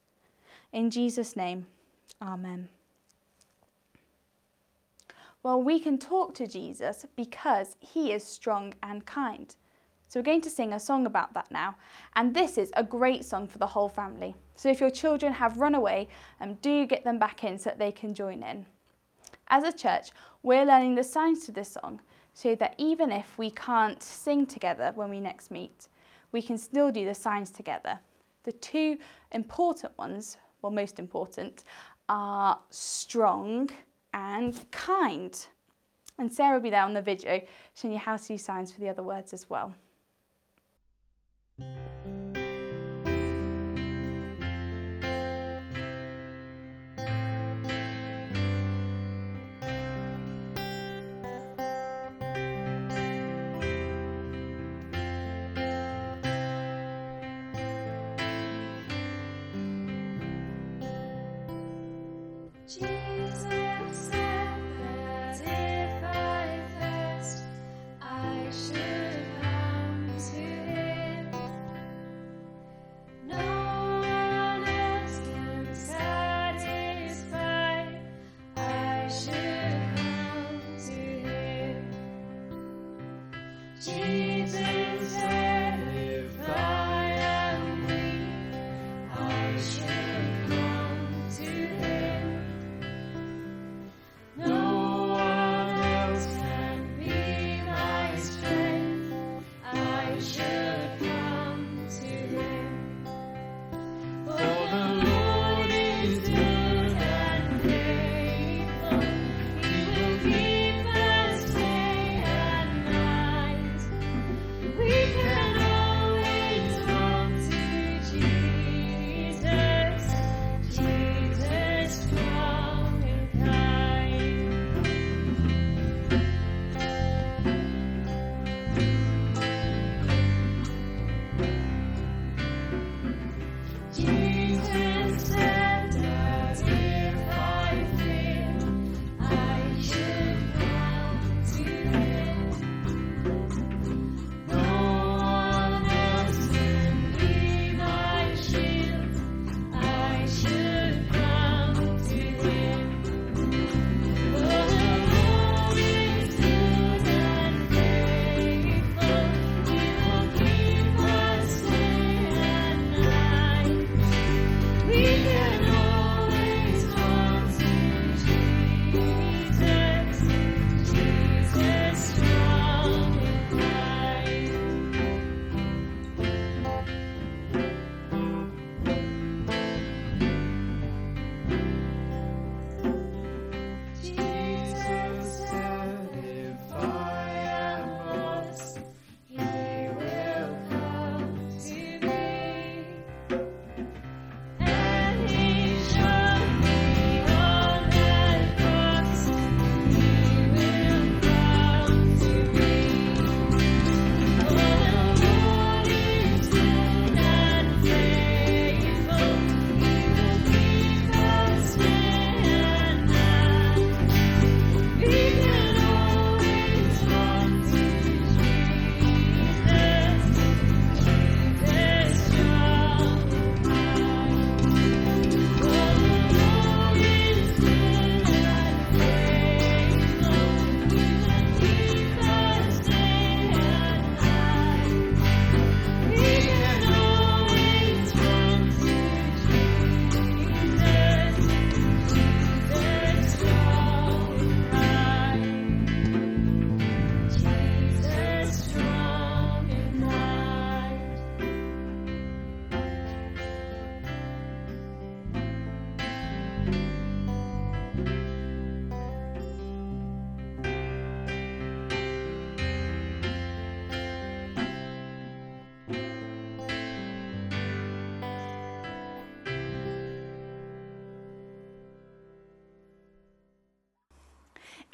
In Jesus' name, Amen. Well, we can talk to Jesus because he is strong and kind. So we're going to sing a song about that now. And this is a great song for the whole family. So if your children have run away, um, do get them back in so that they can join in. As a church, we're learning the signs to this song so that even if we can't sing together when we next meet, we can still do the signs together. The two important ones, well, most important, are strong and kind. And Sarah will be there on the video showing you how to use signs for the other words as well.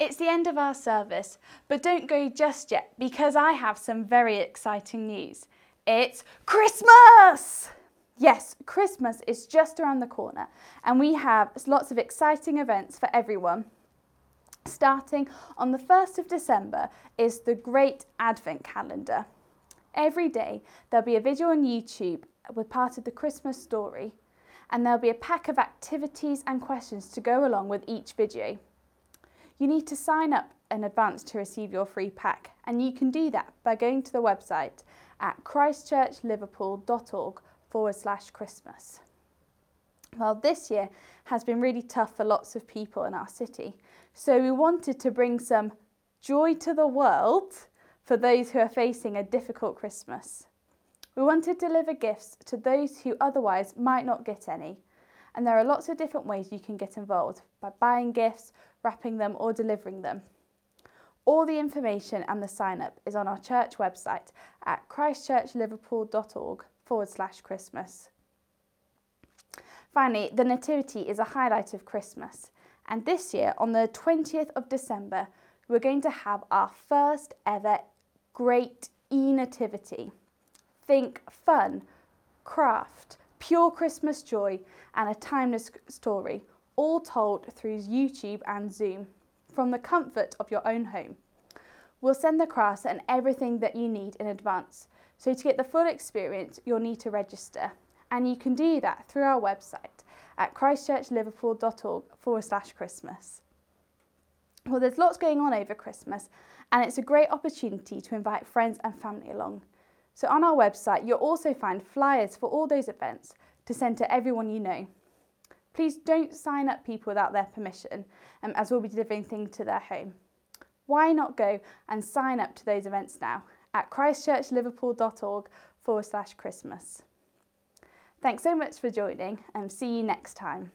It's the end of our service, but don't go just yet because I have some very exciting news. It's Christmas! Yes, Christmas is just around the corner, and we have lots of exciting events for everyone. Starting on the 1st of December is the Great Advent Calendar. Every day there'll be a video on YouTube with part of the Christmas story, and there'll be a pack of activities and questions to go along with each video. You need to sign up in advance to receive your free pack, and you can do that by going to the website at christchurchliverpool.org forward slash Christmas. Well, this year has been really tough for lots of people in our city, so we wanted to bring some joy to the world for those who are facing a difficult Christmas. We want to deliver gifts to those who otherwise might not get any, and there are lots of different ways you can get involved by buying gifts, wrapping them, or delivering them. All the information and the sign up is on our church website at christchurchliverpool.org forward slash Christmas. Finally, the Nativity is a highlight of Christmas, and this year, on the 20th of December, we're going to have our first ever great e Nativity. Think fun, craft, pure Christmas joy, and a timeless story, all told through YouTube and Zoom from the comfort of your own home. We'll send the crafts and everything that you need in advance. So to get the full experience, you'll need to register. And you can do that through our website at christchurchliverpool.org forward slash Christmas. Well, there's lots going on over Christmas, and it's a great opportunity to invite friends and family along. So on our website, you'll also find flyers for all those events to send to everyone you know. Please don't sign up people without their permission, um, as we'll be delivering things to their home. Why not go and sign up to those events now at christchurchliverpool.org forward slash Christmas. Thanks so much for joining and see you next time.